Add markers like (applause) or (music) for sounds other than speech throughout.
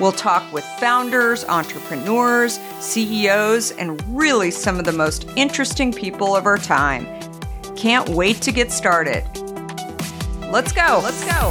We'll talk with founders, entrepreneurs, CEOs, and really some of the most interesting people of our time. Can't wait to get started. Let's go. Let's go.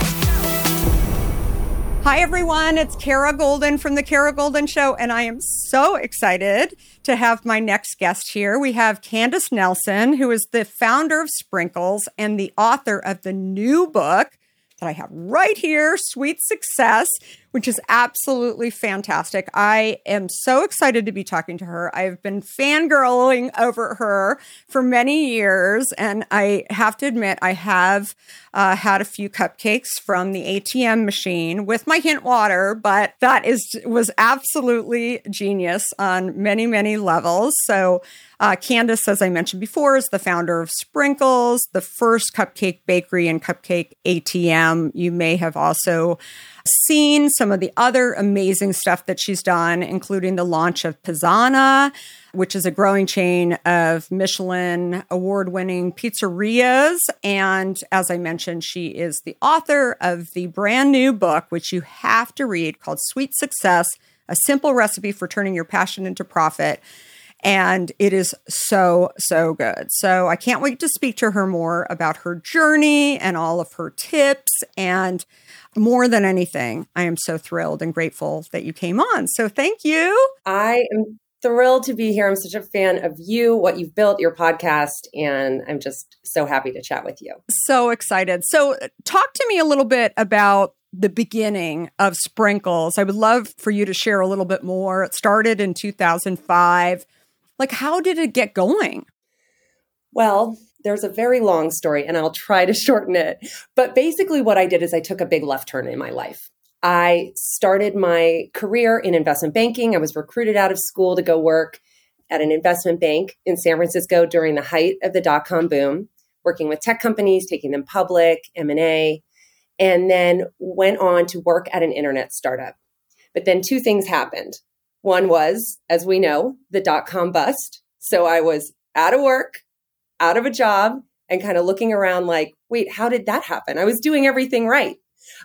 Hi, everyone. It's Kara Goldin from The Kara Goldin Show, and I am so excited to have my next guest here. We have Candace Nelson, who is the founder of Sprinkles and the author of the new book that I have right here, Sweet Success, which is absolutely fantastic. I am so excited to be talking to her. I've been fangirling over her for many years, and I have to admit, I have uh, had a few cupcakes from the ATM machine with my hint water, but that is was absolutely genius on many, many levels. So, uh, Candace, as I mentioned before, is the founder of Sprinkles, the first cupcake bakery and cupcake ATM. You may have also seen some of the other amazing stuff that she's done, including the launch of Pizzana, which is a growing chain of Michelin award winning pizzerias. And as I mentioned, she is the author of the brand new book, which you have to read called Sweet Success A Simple Recipe for Turning Your Passion into Profit. And it is so, so good. So I can't wait to speak to her more about her journey and all of her tips and more than anything, I am so thrilled and grateful that you came on. So thank you. I am thrilled to be here. I'm such a fan of you, what you've built, your podcast, and I'm just so happy to chat with you. So excited. So, uh, talk to me a little bit about the beginning of Sprinkles. I would love for you to share a little bit more. It started in 2005. Like, how did it get going? Well, there's a very long story and I'll try to (laughs) shorten it. But basically, what I did is I took a big left turn in my life. I started my career in investment banking. I was recruited out of school to go work at an investment bank in San Francisco during the height of the dot com boom, working with tech companies, taking them public, M&A, and then went on to work at an internet startup. But then two things happened. One was, as we know, the dot com bust. So I was out of work out of a job and kind of looking around like, wait, how did that happen? I was doing everything right.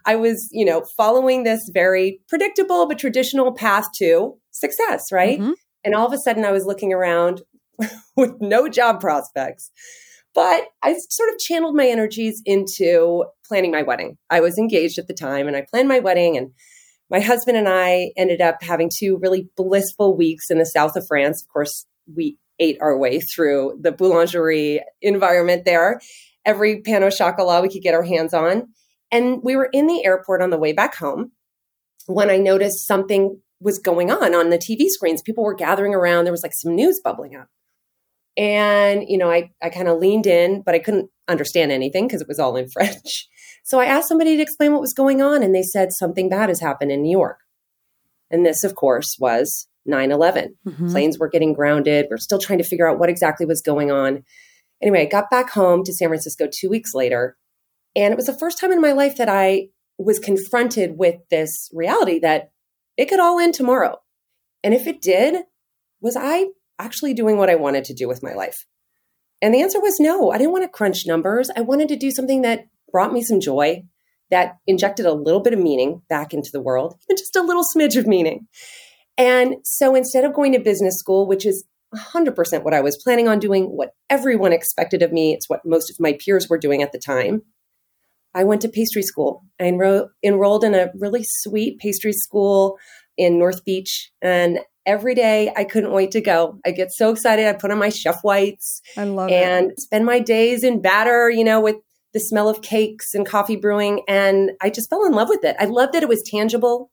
I was, you know, following this very predictable but traditional path to success, right? Mm-hmm. And all of a sudden I was looking around (laughs) with no job prospects. But I sort of channeled my energies into planning my wedding. I was engaged at the time and I planned my wedding and my husband and I ended up having two really blissful weeks in the south of France. Of course, we ate our way through the boulangerie environment there. Every pain au chocolat we could get our hands on. And we were in the airport on the way back home when I noticed something was going on on the TV screens. People were gathering around. There was like some news bubbling up. And, you know, I, I kind of leaned in, but I couldn't understand anything because it was all in (laughs) French. So I asked somebody to explain what was going on, and they said something bad has happened in New York. And this, of course, was 9 11. Mm-hmm. Planes were getting grounded. We are still trying to figure out what exactly was going on. Anyway, I got back home to San Francisco two weeks later. And it was the first time in my life that I was confronted with this reality that it could all end tomorrow. And if it did, was I actually doing what I wanted to do with my life? And the answer was no. I didn't want to crunch numbers. I wanted to do something that brought me some joy, that injected a little bit of meaning back into the world, and just a little smidge of meaning. And so instead of going to business school, which is 100% what I was planning on doing, what everyone expected of me, it's what most of my peers were doing at the time. I went to pastry school. I enro- enrolled in a really sweet pastry school in North Beach. And every day. I couldn't wait to go. I get so excited. I put on my chef whites I love and it. spend my days in batter, you know, with the smell of cakes and coffee brewing. And I just fell in love with it. I loved that it was tangible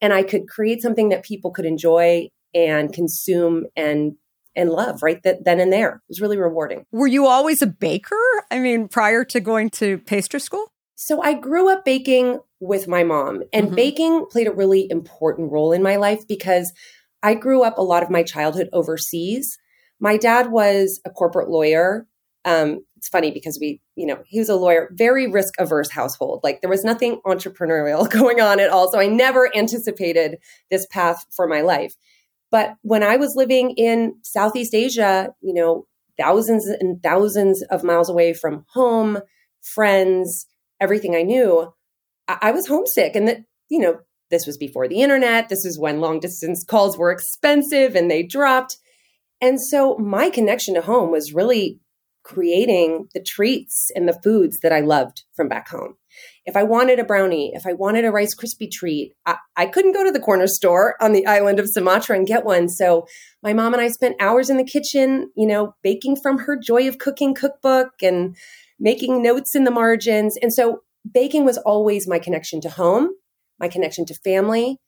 and I could create something that people could enjoy and consume and and love right that then and there. It was really rewarding. Were you always a baker? I mean, prior to going to pastry school? So I grew up baking with my mom, and Mhm. baking played a really important role in my life because I grew up a lot of my childhood overseas. My dad was a corporate lawyer. Um, it's funny because we, you know, he was a lawyer, very risk averse household. Like there was nothing entrepreneurial (laughs) going on at all. So I never anticipated this path for my life. But when I was living in Southeast Asia, you know, thousands and thousands of miles away from home, friends, everything I knew, I, I was homesick. And that, you know, this was before the internet. This is when long distance calls were expensive and they dropped. And so my connection to home was really creating the treats and the foods that I loved from back home. If I wanted a brownie, if I wanted a Rice Krispie treat, I, I couldn't go to the corner store on the island of Sumatra and get one. So my mom and I spent hours in the kitchen, you know, baking from her Joy of Cooking cookbook and making notes in the margins. And so baking was always my connection to home, my connection to family,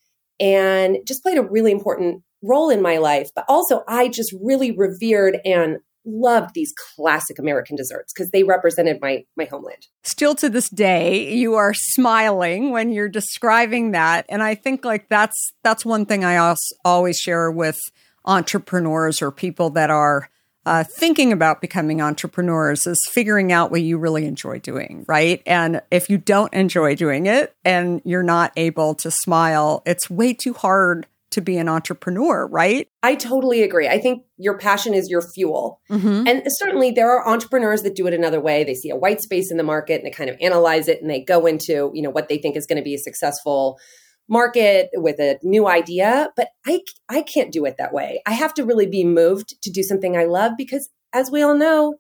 and just played a really important role in my life. But also, I just really revered and loved these classic American desserts because they represented my my homeland. Still to this day, you are smiling when you're describing that, and I think like that's that's one thing I always share with entrepreneurs or people that are uh, thinking about becoming entrepreneurs is figuring out what you really enjoy doing, right? And if you don't enjoy doing it and you're not able to smile, it's way too hard to be an entrepreneur, right? I totally agree. I think your passion is your fuel. Mm-hmm. And certainly there are entrepreneurs that do it another way. They see a white space in the market and they kind of analyze it and they go into, you know, what they think is going to be a successful market with a new idea, but I I can't do it that way. I have to really be moved to do something I love because as we all know,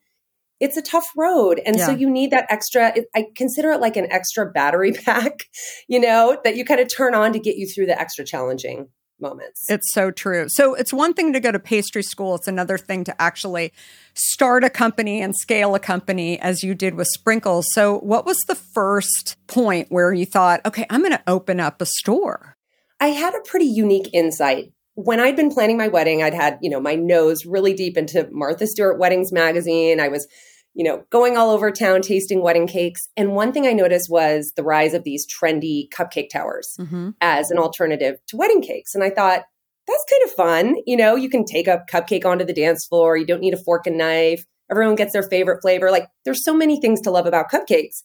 it's a tough road. And so you need that extra it, I consider it like an extra battery (laughs) pack, you know, that you kind of turn on to get you through the extra challenging moments. It's so true. So it's one thing to go to pastry school, it's another thing to actually start a company and scale a company as you did with Sprinkles. So, what was the first point where you thought, okay, I'm going to open up a store? I had a pretty unique insight. When I'd been planning my wedding, I'd had, you know, my nose really deep into Martha Stewart Weddings magazine. I was, you know, going all over town tasting wedding cakes. And one thing I noticed was the rise of these trendy cupcake towers Mm-hmm. as an alternative to wedding cakes. And I thought, that's kind of fun. You know, you can take a cupcake onto the dance floor. You don't need a fork and knife. Everyone gets their favorite flavor. Like, there's so many things to love about cupcakes.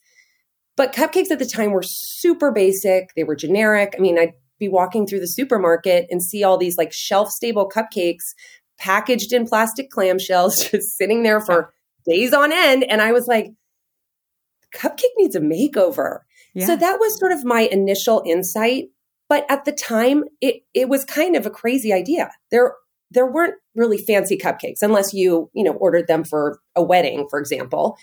But cupcakes at the time were super basic. They were generic. I mean, I'd be walking through the supermarket and see all these like shelf stable cupcakes packaged in plastic clamshells, (laughs) just sitting there for days on end. And I was like, cupcake needs a makeover. Yeah. So that was sort of my initial insight. But at the time, it, it was kind of a crazy idea. There, there weren't really fancy cupcakes unless you, you know, ordered them for a wedding, for example.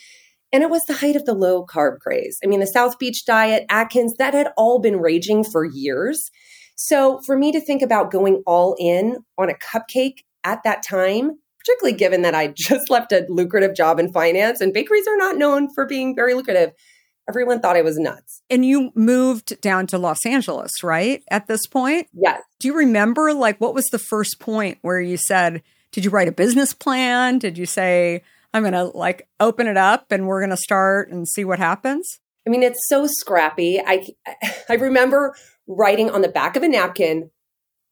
And it was the height of the low carb craze. I mean, the South Beach diet, Atkins, that had all been raging for years. So for me to think about going all in on a cupcake at that time, particularly given that I (laughs) just left a lucrative job in finance and bakeries are not known for being very lucrative, everyone thought I was nuts. And you moved down to Los Angeles, right? At this point? Yes. Do you remember like what was the first point where you said, did you write a business plan? Did you say, I'm going to like open it up and we're going to start and see what happens? I mean, it's so scrappy. I I remember writing on the back of a napkin.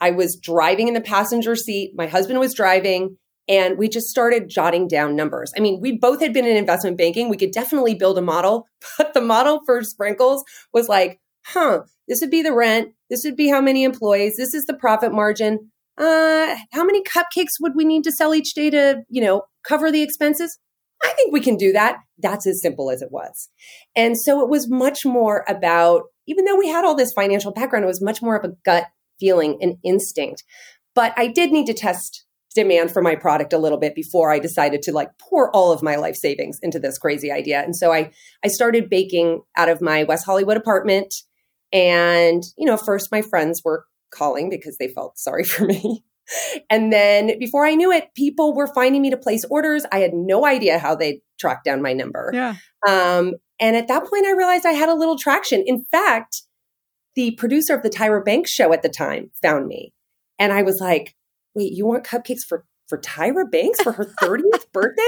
I was driving in the passenger seat. My husband was driving, and we just started jotting down numbers. I mean, we both had been in investment banking. We could definitely build a model, (laughs) but the model for Sprinkles was like, huh, this would be the rent. This would be how many employees. This is the profit margin. Uh, how many cupcakes would we need to sell each day to, you know, cover the expenses? I think we can do that. That's as simple as it was. And so it was much more about, even though we had all this financial background, it was much more of a gut feeling and instinct. But I did need to test demand for my product a little bit before I decided to like pour all of my life savings into this crazy idea. And so I I started baking out of my West Hollywood apartment. And, you know, first my friends were calling because they felt sorry (laughs) for me. and then before I knew it, people were finding me to place orders. I had no idea how they tracked down my number. Yeah. Um, and at that point, I realized I had a little traction. In fact, the producer of the Tyra Banks show at the time found me. And I was like, wait, you want cupcakes for, for Tyra Banks for her 30th (laughs) birthday?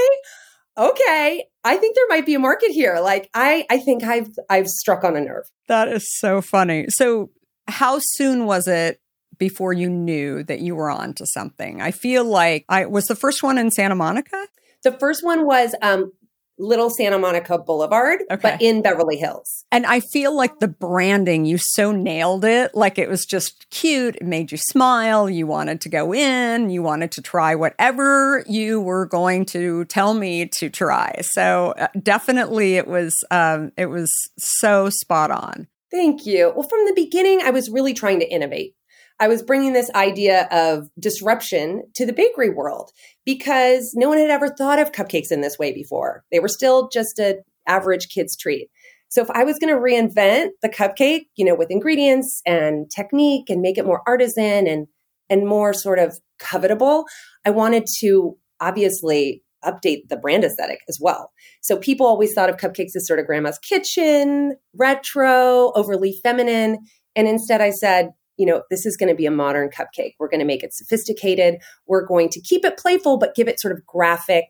Okay. I think there might be a market here. Like I, I think I've, I've struck on a nerve. That is so funny. So how soon was it before you knew that you were on to something? I feel like I was the first one in Santa Monica. The first one was um, Little Santa Monica Boulevard, Okay. but in Beverly Hills. And I feel like the branding, you so nailed it. Like it was just cute. It made you smile. You wanted to go in. You wanted to try whatever you were going to tell me to try. So uh, definitely it was, um, it was so spot on. Thank you. Well, from the beginning, I was really trying to innovate. I was bringing this idea of disruption to the bakery world because no one had ever thought of cupcakes in this way before. They were still just an average kid's treat. So if I was going to reinvent the cupcake, you know, with ingredients and technique and make it more artisan and and more sort of covetable, I wanted to obviously update the brand aesthetic as well. So people always thought of cupcakes as sort of grandma's kitchen, retro, overly feminine, and instead I said, you know, this is going to be a modern cupcake. We're going to make it sophisticated. We're going to keep it playful, but give it sort of graphic,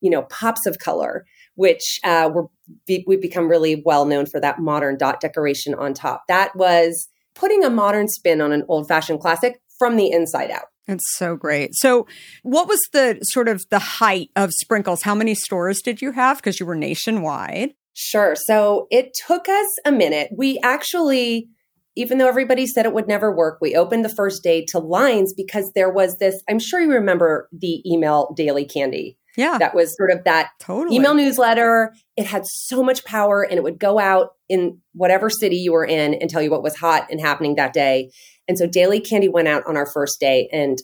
you know, pops of color, which uh, we're, we've become really well known for that modern dot decoration on top. That was putting a modern spin on an old fashioned classic from the inside out. It's so great. So, what was the sort of the height of sprinkles? How many stores did you have? Because you were nationwide. Sure. So it took us a minute. We actually, even though everybody said it would never work, we opened the first day to lines because there was this. I'm sure you remember the email Daily Candy. Yeah, That was sort of that totally. email newsletter. It had so much power and it would go out in whatever city you were in and tell you what was hot and happening that day. And so Daily Candy went out on our first day and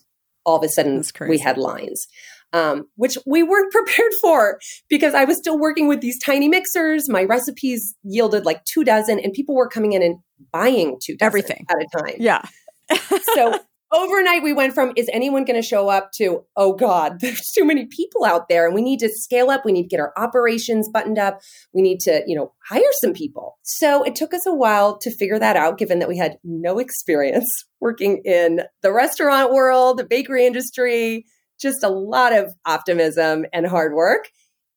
all of a sudden we had lines. Um, which we weren't (laughs) prepared for because I was still working with these tiny mixers. My recipes yielded like two dozen, and people were coming in and buying two dozen Everything. at a time Yeah. (laughs) so overnight we went from is anyone going to show up to oh god (laughs) there's too many people out there and we need to scale up we need to get our operations buttoned up we need to you know hire some people so it took us a while to figure that out given that we had no experience working in the restaurant world the bakery industry just a lot of optimism and hard work.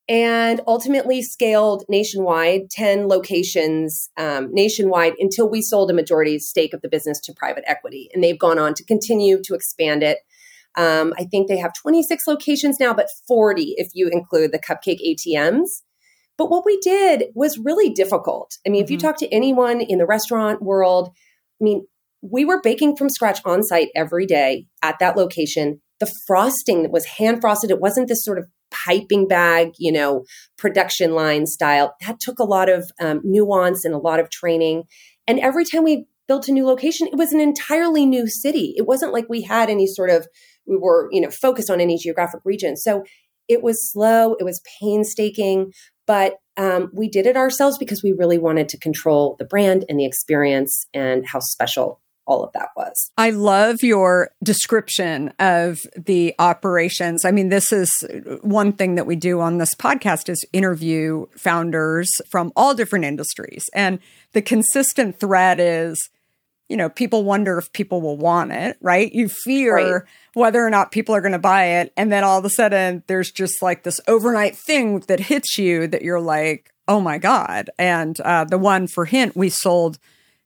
And ultimately scaled nationwide 10 locations um, nationwide until we sold a majority stake of the business to private equity. And they've gone on to continue to expand it. Um, i think they have 26 locations now but 40 if you include the cupcake atms but what we did was really difficult. I mean if you Mhm. talk to anyone in the restaurant world i mean we were baking from scratch on site every day at that location the frosting that was hand frosted it wasn't this sort of piping bag, you know, production line style. That took a lot of um, nuance and a lot of training. And every time we built a new location, it was an entirely new city. It wasn't like we had any sort of, we were, you know, focused on any geographic region. So it was slow, it was painstaking, but um, we did it ourselves because we really wanted to control the brand and the experience and how special all of that was. I love your description of the operations. I mean, this is one thing that we do on this podcast is interview founders from all different industries. And the consistent thread is, you know, people wonder if people will want it, right? You fear Right. whether or not people are going to buy it. And then all of a sudden there's just like this overnight thing that hits you that you're like, oh my God. And uh, the one for Hint, we sold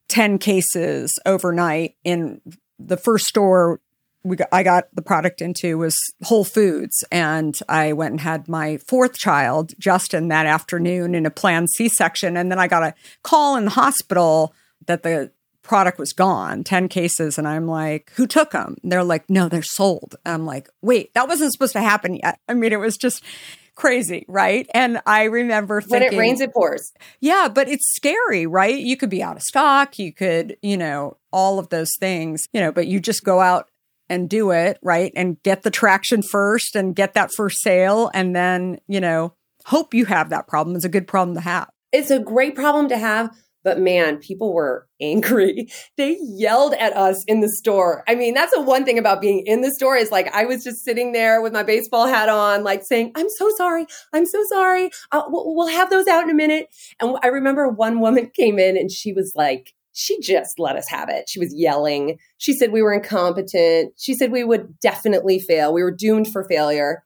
10 cases overnight in the first store we got, I got the product into was Whole Foods. And I went and had my fourth child Justin that afternoon in a planned C-section and then I got a call in the hospital that the product was gone 10 cases. And I'm like who took them they're like no they're sold. I'm like wait that wasn't supposed to happen yet. I mean it was just crazy right and I remember When it rains, it pours. yeah, but it's scary, right? You could be out of stock, you could, you know, all of those things, you know, but you just go out and do it, right? And get the traction first and get that first sale and then, you know, hope you have that problem. It's a good problem to have. It's a great problem to have, But man, people were angry. (laughs) They yelled at us in the store. I mean, that's the one thing about being in the store is like I was just sitting there with my baseball hat on, like saying, "I'm so sorry, I'm so sorry. Uh, we'll, we'll have those out in a minute." And I remember one woman (laughs) came in and she was like, she just let us have it. She was yelling. She said we were incompetent. She said we would definitely fail. We were doomed for failure.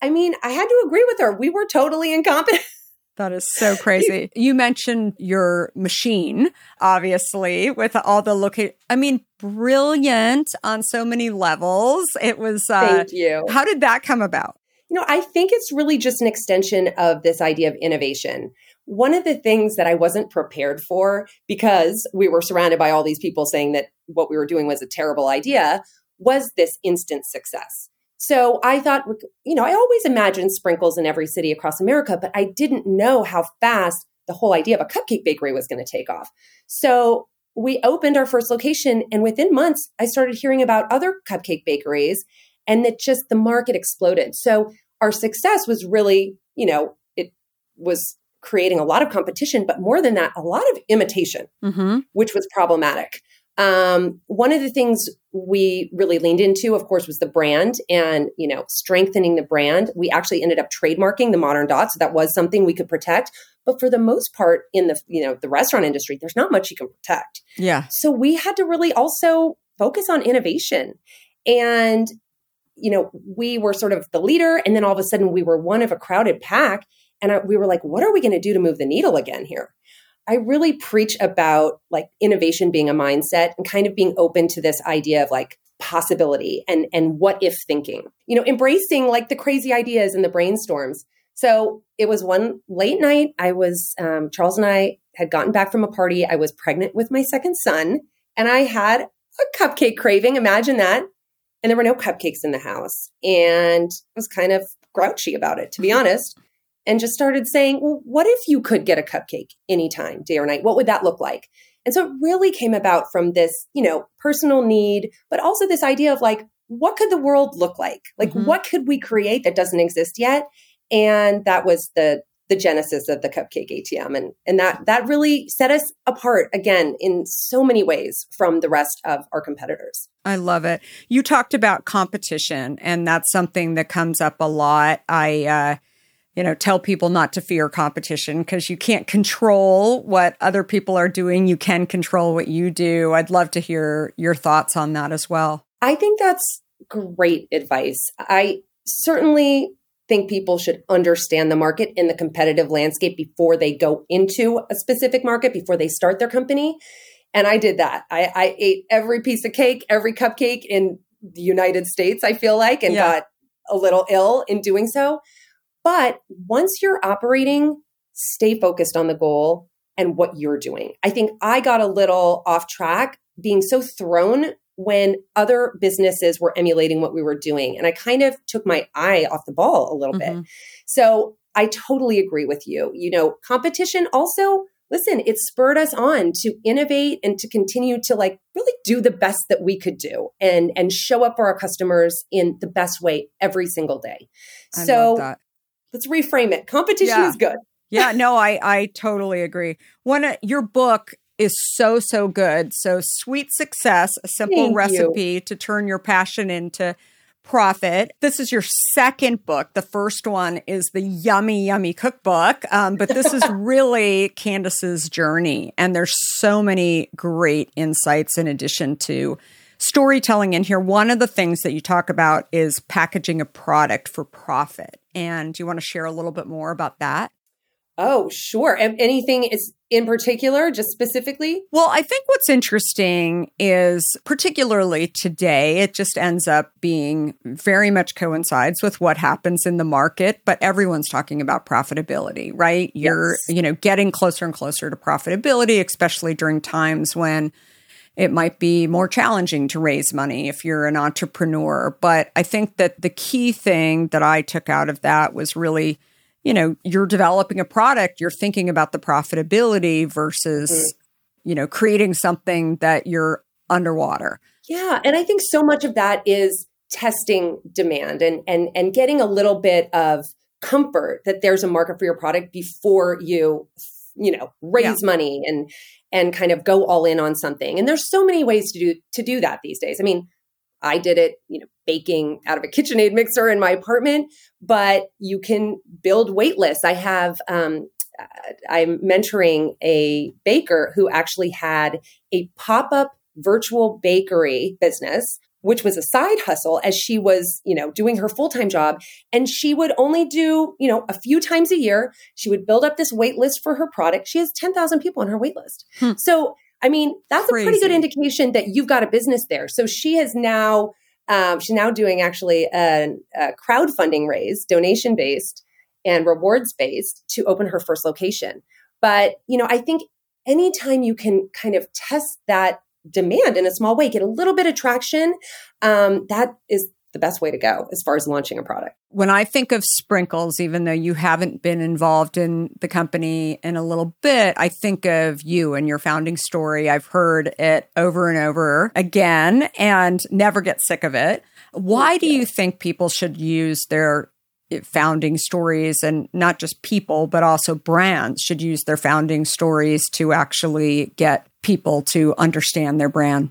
I mean, I had to agree with her. We were totally incompetent. (laughs) That is so crazy. (laughs) you mentioned your machine, obviously, with all the location. I mean, brilliant on so many levels. It was. Uh, Thank you. How did that come about? You know, I think it's really just an extension of this idea of innovation. One of the things that I wasn't prepared for because we were surrounded by all these people saying that what we were doing was a terrible idea was this instant success. So I thought, you know, I always imagined sprinkles in every city across America, but I didn't know how fast the whole idea of a cupcake bakery was going to take off. So we opened our first location, and within months, I started hearing about other cupcake bakeries, and that just the market exploded. So our success was really, you know, it was creating a lot of competition, but more than that, a lot of imitation, mm-hmm. which was problematic. Um, one of the things we really leaned into, of course, was the brand and you know strengthening the brand. We actually ended up trademarking the Modern Dot, so that was something we could protect. But for the most part, in the you know the restaurant industry, there's not much you can protect. Yeah. So we had to really also focus on innovation, and you know we were sort of the leader, and then all of a sudden we were one of a crowded pack, and I, we were like, what are we going to do to move the needle again here? I really preach about like innovation being a mindset and kind of being open to this idea of like possibility and and what if thinking. You know, embracing like the crazy ideas and the brainstorms. So it was one late night. I was um, Charles and I had gotten back from a party. I was pregnant with my second son, and I had a cupcake craving. Imagine that. And there were no cupcakes in the house, and I was kind of grouchy about it, to be honest and just started saying, well, what if you could get a cupcake anytime, day or night? What would that look like? And so it really came about from this, you know, personal need, but also this idea of like, what could the world look like? Like, mm-hmm. what could we create that doesn't exist yet? And that was the the genesis of the cupcake ATM, and and that that really set us apart again in so many ways from the rest of our competitors. I love it. You talked about competition, and that's something that comes up a lot. I uh, you know, tell people not to fear competition because you can't control what other people are doing. You can control what you do. I'd love to hear your thoughts on that as well. I think that's great advice. I certainly think people should understand the market and the competitive landscape before they go into a specific market, before they start their company. And I did that. I, I ate every piece of cake, every cupcake in the United States, I feel like, and yeah. got a little ill in doing so. But once you're operating, stay focused on the goal and what you're doing. I think I got a little off track being so thrown when other businesses were emulating what we were doing. And I kind of took my eye off the ball a little mm-hmm. bit. So I totally agree with you. You know, competition also, listen, it spurred us on to innovate and to continue to like really do the best that we could do and and show up for our customers in the best way every single day. I so let's reframe it. Competition yeah. is good. yeah, (laughs) no, I I totally agree. One uh, your book is so so good. So sweet success, a simple Thank recipe you. to turn your passion into profit. This is your second book. The first one is the Yummy Yummy Cookbook, um, but this is (laughs) really Candace's journey, and there's so many great insights in addition to storytelling in here. One of the things that you talk about is packaging a product for profit. And do you want to share a little bit more about that? Oh, sure. Anything is in particular, just specifically? Well, I think what's interesting is particularly today, it just ends up being very much coincides with what happens in the market, but everyone's talking about profitability, right? You're, yes. you know, getting closer and closer to profitability, especially during times when it might be more challenging to raise money if you're an entrepreneur. But I think that the key thing that I took out of that was really, you know, you're developing a product, you're thinking about the profitability versus, mm-hmm. you know, creating something that you're underwater. Yeah. And I think so much of that is testing demand and and and getting a little bit of comfort that there's a market for your product before you you know, raise yeah. money and and kind of go all in on something. And there's so many ways to do to do that these days. I mean, I did it, you know, baking out of a KitchenAid mixer in my apartment, but you can build wait lists. I have um, I'm mentoring a baker who actually had a pop-up virtual bakery business which was a side hustle as she was, you know, doing her full-time job. And she would only do, you know, a few times a year. She would build up this wait list for her product. She has 10,000 people on her wait list. Hmm. So, I mean, that's Crazy. a pretty good indication that you've got a business there. So she has now, um, she's now doing actually a, a crowdfunding raise, donation based and rewards based to open her first location. But, you know, I think anytime you can kind of test that demand in a small way, get a little bit of traction, um, that is the best way to go as far as launching a product. When I think of sprinkles, even though you haven't been involved in the company in a little bit, I think of you and your founding story. I've heard it over and over again and never get sick of it. Why do you think people should use their founding stories and not just people, but also brands should use their founding stories to actually get people to understand their brand?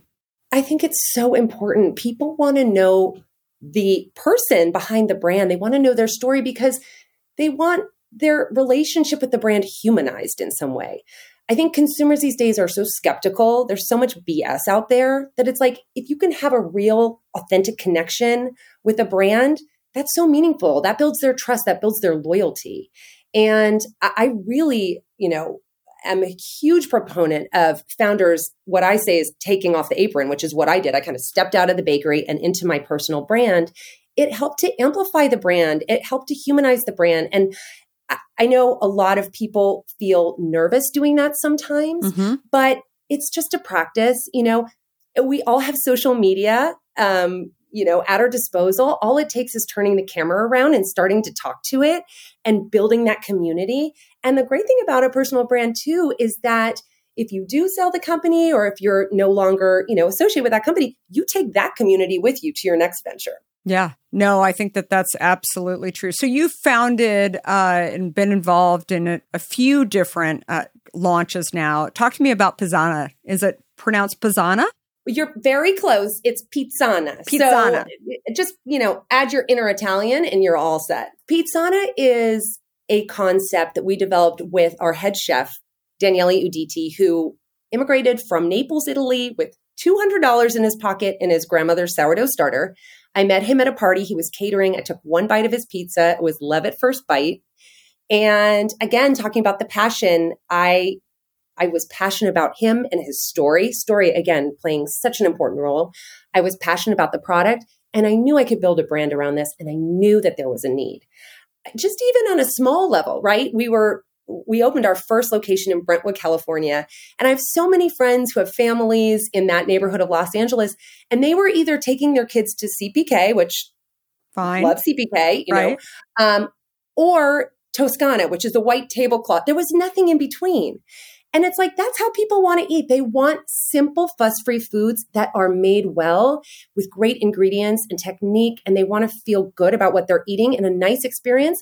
I think it's so important. People want to know the person behind the brand. They want to know their story because they want their relationship with the brand humanized in some way. I think consumers these days are so skeptical. There's so much BS out there that it's like if you can have a real, authentic connection with a brand, that's so meaningful. That builds their trust, that builds their loyalty. And I really, you know, am a huge proponent of founders. What I say is taking off the apron, which is what I did. I kind of stepped out of the bakery and into my personal brand. It helped to amplify the brand, it helped to humanize the brand. And I know a lot of people feel nervous doing that sometimes, mm-hmm. but it's just a practice. You know, we all have social media. Um, you know, at our disposal. All it takes is turning the camera around and starting to talk to it and building that community. And the great thing about a personal brand too is that if you do sell the company or if you're no longer, you know, associated with that company, you take that community with you to your next venture. Yeah, no, I think that that's absolutely true. So you founded uh, and been involved in a, a few different uh, launches now. Talk to me about Pizzana. Is it pronounced Pizzana? You're very close. It's Pizzana. Pizzana. So just, you know, add your inner Italian and you're all set. Pizzana is a concept that we developed with our head chef, Daniele Uditi, who immigrated from Naples, Italy with $200 in his pocket and his grandmother's sourdough starter. I met him at a party. He was catering. I took one bite of his pizza. It was love at first bite. And again, talking about the passion, I I was passionate about him and his story. Story, again, playing such an important role. I was passionate about the product and I knew I could build a brand around this and I knew that there was a need. Just even on a small level, right? We were we opened our first location in Brentwood, California. And I have so many friends who have families in that neighborhood of Los Angeles. And they were either taking their kids to CPK, which fine, love CPK, you right. know, um, or Toscana, which is the white tablecloth. There was nothing in between. And it's like, that's how people want to eat. They want simple, fuss free foods that are made well with great ingredients and technique. And they want to feel good about what they're eating and a nice experience,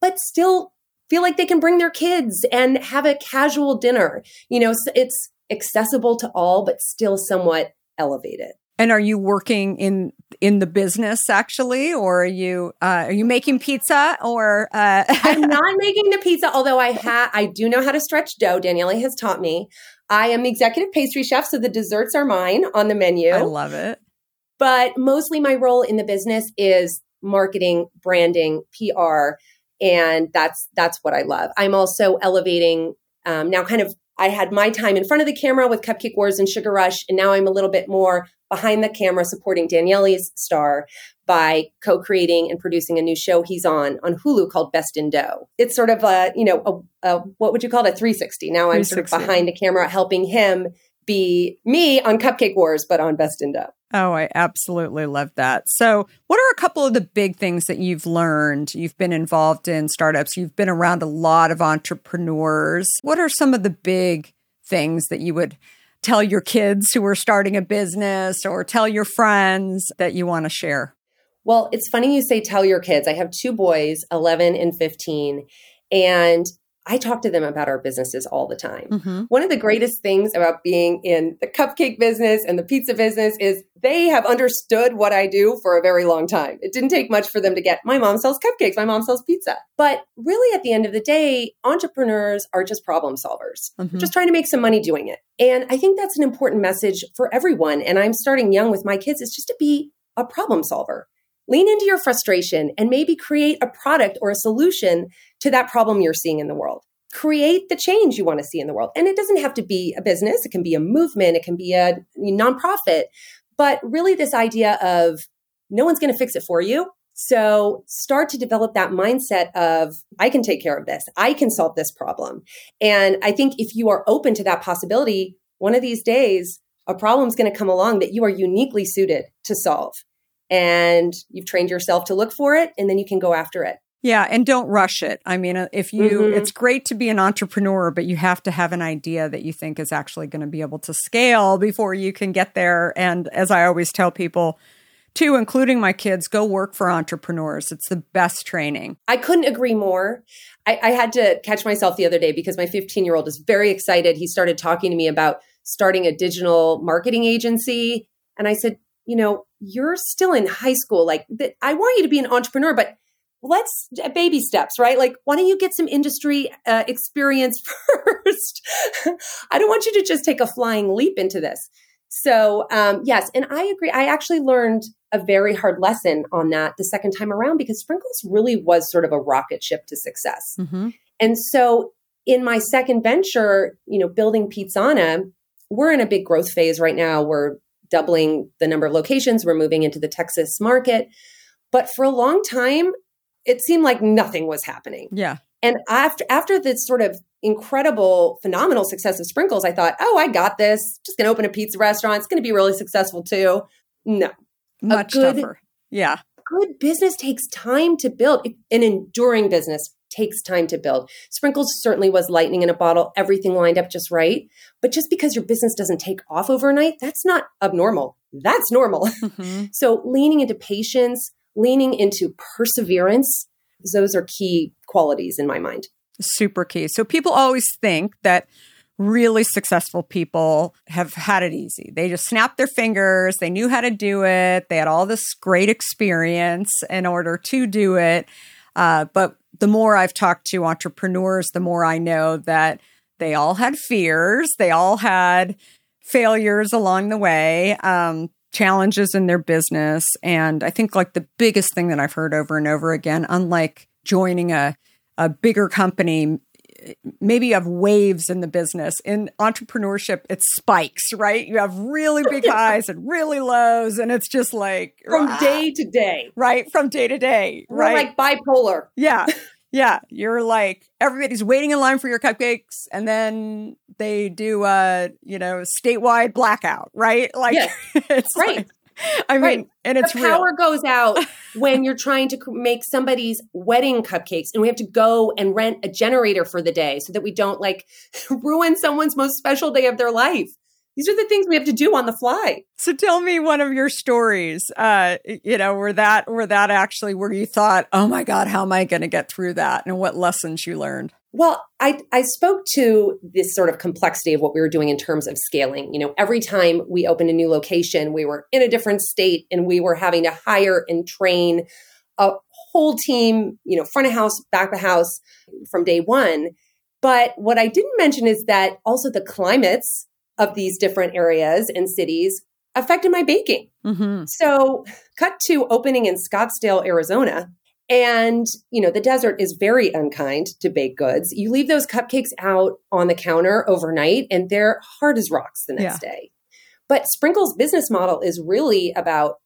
but still feel like they can bring their kids and have a casual dinner. You know, it's accessible to all, but still somewhat elevated. And are you working in in the business actually, or are you uh, are you making pizza? Or uh... (laughs) I'm not making the pizza, although I ha I do know how to stretch dough. Daniele has taught me. I am the executive pastry chef, so the desserts are mine on the menu. I love it. But mostly my role in the business is marketing, branding, PR, and that's that's what I love. I'm also elevating um, now, kind of I had my time in front of the camera with Cupcake Wars and Sugar Rush, and now I'm a little bit more behind the camera supporting Daniele's star by co-creating and producing a new show he's on on Hulu called Best in Dough. It's sort of a, you know, a, a what would you call it? A 360. Now I'm 360. sort of behind the camera helping him be me on Cupcake Wars, but on Best in Dough. Oh, I absolutely love that. So, what are a couple of the big things that you've learned? You've been involved in startups, you've been around a lot of entrepreneurs. What are some of the big things that you would tell your kids who are starting a business or tell your friends that you want to share? Well, it's funny you say tell your kids. I have two boys, 11 and 15, and I talk to them about our businesses all the time. Mm-hmm. One of the greatest things about being in the cupcake business and the pizza business is they have understood what I do for a very long time. It didn't take much for them to get my mom sells cupcakes, my mom sells pizza. But really, at the end of the day, entrepreneurs are just problem solvers, mm-hmm. just trying to make some money doing it. And I think that's an important message for everyone. And I'm starting young with my kids, is just to be a problem solver. Lean into your frustration and maybe create a product or a solution to that problem you're seeing in the world. Create the change you want to see in the world. And it doesn't have to be a business, it can be a movement, it can be a nonprofit. But really, this idea of no one's going to fix it for you. So start to develop that mindset of, I can take care of this. I can solve this problem. And I think if you are open to that possibility, one of these days, a problem's going to come along that you are uniquely suited to solve and you've trained yourself to look for it and then you can go after it. Yeah, and don't rush it. I mean, uh, if you, mm-hmm. it's great to be an entrepreneur, but you have to have an idea that you think is actually going to be able to scale before you can get there. And as I always tell people, too, including my kids, go work for entrepreneurs. It's the best training. I couldn't agree more. I, I had to catch myself the other day because my 15 year old is very excited. He started talking to me about starting a digital marketing agency. And I said, you know, you're still in high school. Like, I want you to be an entrepreneur, but let's uh, baby steps, right? Like, why don't you get some industry uh, experience (laughs) first? I don't want you to just take a flying leap into this. So, um, yes, and I agree. I actually learned a very hard lesson on that the second time around because Sprinkles really was sort of a rocket ship to success. Mm-hmm. And so, in my second venture, you know, building Pizzana, we're in a big growth phase right now. We're doubling the number of locations. We're moving into the Texas market. But for a long time, it seemed like nothing was happening. Yeah. And after after this sort of incredible, phenomenal success of Sprinkles, I thought, oh, I got this. Just gonna open a pizza restaurant. It's gonna be really successful too. No. Much good, tougher. Yeah. Good business takes time to build. An enduring business takes time to build. Sprinkles certainly was lightning in a bottle, everything lined up just right. But just because your business doesn't take off overnight, that's not abnormal. That's normal. (laughs) Mm-hmm. so leaning into patience, leaning into perseverance, those are key qualities in my mind. Super key. So people always think that really successful people have had it easy. They just snapped their fingers, they knew how to do it, they had all this great experience in order to do it. Uh, but the more I've talked to entrepreneurs, the more I know that they all had fears, they all had failures along the way, um, challenges in their business. And I think, like, the biggest thing that I've heard over and over again, unlike joining a, a bigger company, maybe you have waves in the business. In entrepreneurship, it spikes, right? You have really big (laughs) highs and really lows, and it's just like from day to day, right? From day to day, right? We're like bipolar. Yeah. (laughs) Yeah, you're like everybody's waiting in line for your cupcakes, and then they do a you know statewide blackout, right? Like yes. (laughs) it's right. Like, I mean, right. and it's the power real. goes out (laughs) when you're trying to make somebody's wedding cupcakes, and we have to go and rent a generator for the day so that we don't like (laughs) ruin someone's most special day of their life. These are the things we have to do on the fly. So tell me one of your stories. Uh, you know, where that where that actually where you thought, oh my God, how am I going to get through that, and what lessons you learned. Well, I, I spoke to this sort of complexity of what we were doing in terms of scaling. You know, every time we opened a new location, we were in a different state and we were having to hire and train a whole team, you know, front of house, back of house from day one. But what I didn't mention is that also the climates of these different areas and cities affected my baking. Mm-hmm. So, cut to opening in Scottsdale, Arizona. And, you know, the desert is very unkind to baked goods. You leave those cupcakes out on the counter overnight and they're hard as rocks the next yeah. day. But Sprinkle's business model is really about,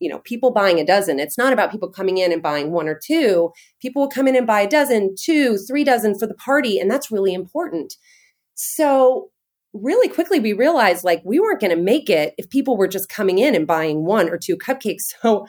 you know, people buying a dozen. It's not about people coming in and buying one or two. People will come in and buy a dozen, two, three dozen for the party. And that's really important. So really quickly we realized like we weren't going to make it if people were just coming in and buying one or two cupcakes. (laughs) So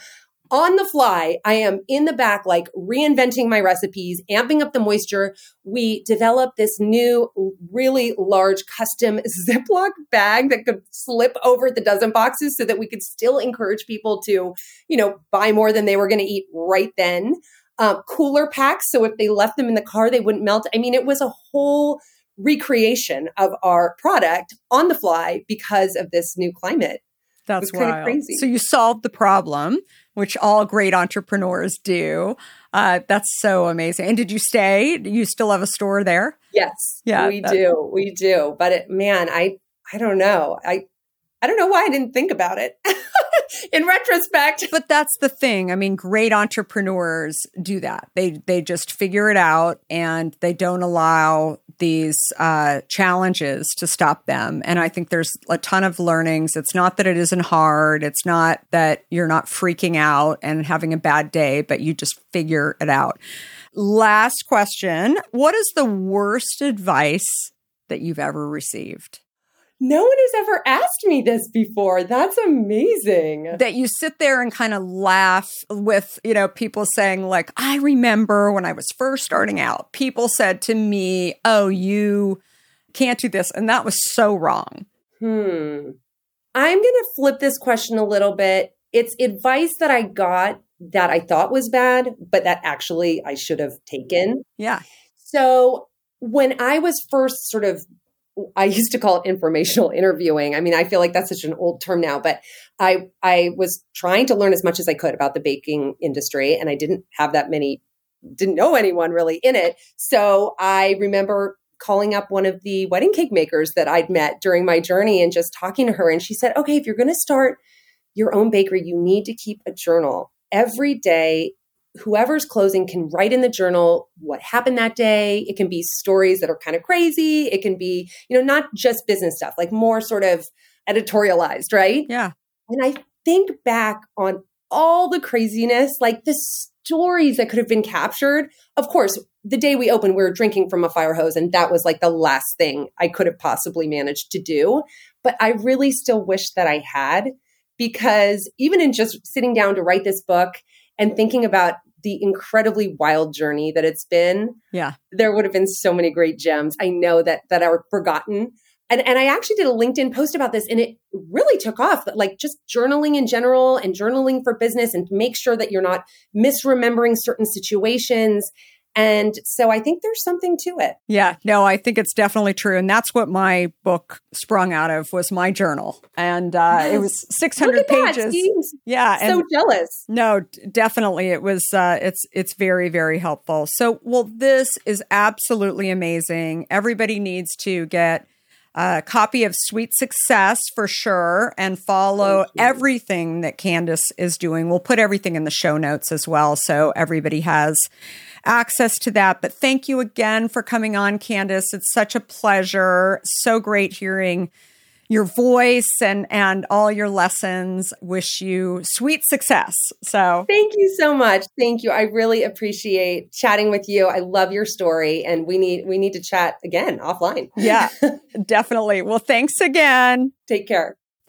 on the fly, I am in the back, like reinventing my recipes, amping up the moisture. We developed this new, really large custom (laughs) Ziploc bag that could slip over the dozen boxes so that we could still encourage people to, you know, buy more than they were going to eat right then. um, cooler packs. So if they left them in the car, they wouldn't melt. I mean, it was a whole recreation of our product on the fly because of this new climate. That's kind wild. of crazy. So you solved the problem, which all great entrepreneurs do. Uh, that's so amazing. And did you stay? You still have a store there? Yes, Yeah, we that- do, we do. But it, man, I, I don't know. I, I don't know why I didn't think about it. (laughs) In retrospect, But that's the thing. I mean, great entrepreneurs do that. They they just figure it out and they don't allow these uh, challenges to stop them. And I think there's a ton of learnings. It's not that it isn't hard. It's not that you're not freaking out and having a bad day, but you just figure it out. Last question: What is the worst advice that you've ever received? No one has ever asked me this before. That's amazing. that you sit there and kind of laugh with, you know, people saying, like, I remember when I was first starting out, people said to me, Oh, you can't do this. And that was so wrong. Hmm. I'm going to flip this question a little bit. It's advice that I got that I thought was bad, but that actually I should have taken. Yeah. So when I was first sort of, I used to call it informational interviewing. I mean, I feel like that's such an old term now, but I I was trying to learn as much as I could about the baking industry, and I didn't have that many, didn't know anyone really in it. So I remember calling up one of the wedding cake makers that I'd met during my journey and just talking to her, and she said, "Okay, if you're going to start your own bakery, you need to keep a journal every day." Whoever's closing can write in the journal what happened that day. It can be stories that are kind of crazy. It can be, you know, not just business stuff, like more sort of editorialized, right? Yeah. And I think back on all the craziness, like the stories that could have been captured. Of course, the day we opened, we were drinking from a fire hose, and that was like the last thing I could have possibly managed to do. But I really still wish that I had, because even in just sitting down to write this book and thinking about the incredibly wild journey that it's been, Yeah. there would have been so many great gems. I know that that are forgotten. And and I actually did a LinkedIn post about this and it really took off. Like just journaling in general and journaling for business and make sure that you're not misremembering certain situations. And so I think there's something to it. Yeah. No, I think it's definitely true. And that's what my book sprung out of was my journal. And uh, it was 600 Look at that, pages. Steve. Yeah. So jealous. No, definitely. It was uh it's it's very very helpful. So, well this is absolutely amazing. Everybody needs to get a copy of Sweet Success for sure and follow everything that Candace is doing. We'll put everything in the show notes as well so everybody has access to that. But thank you again for coming on, Candace. It's such a pleasure. So great hearing your voice and and all your lessons. Wish you sweet success. So Thank you so much. Thank you. I really appreciate chatting with you. I love your story and we need we need to chat again offline. yeah, (laughs) definitely. Well, thanks again. Take care.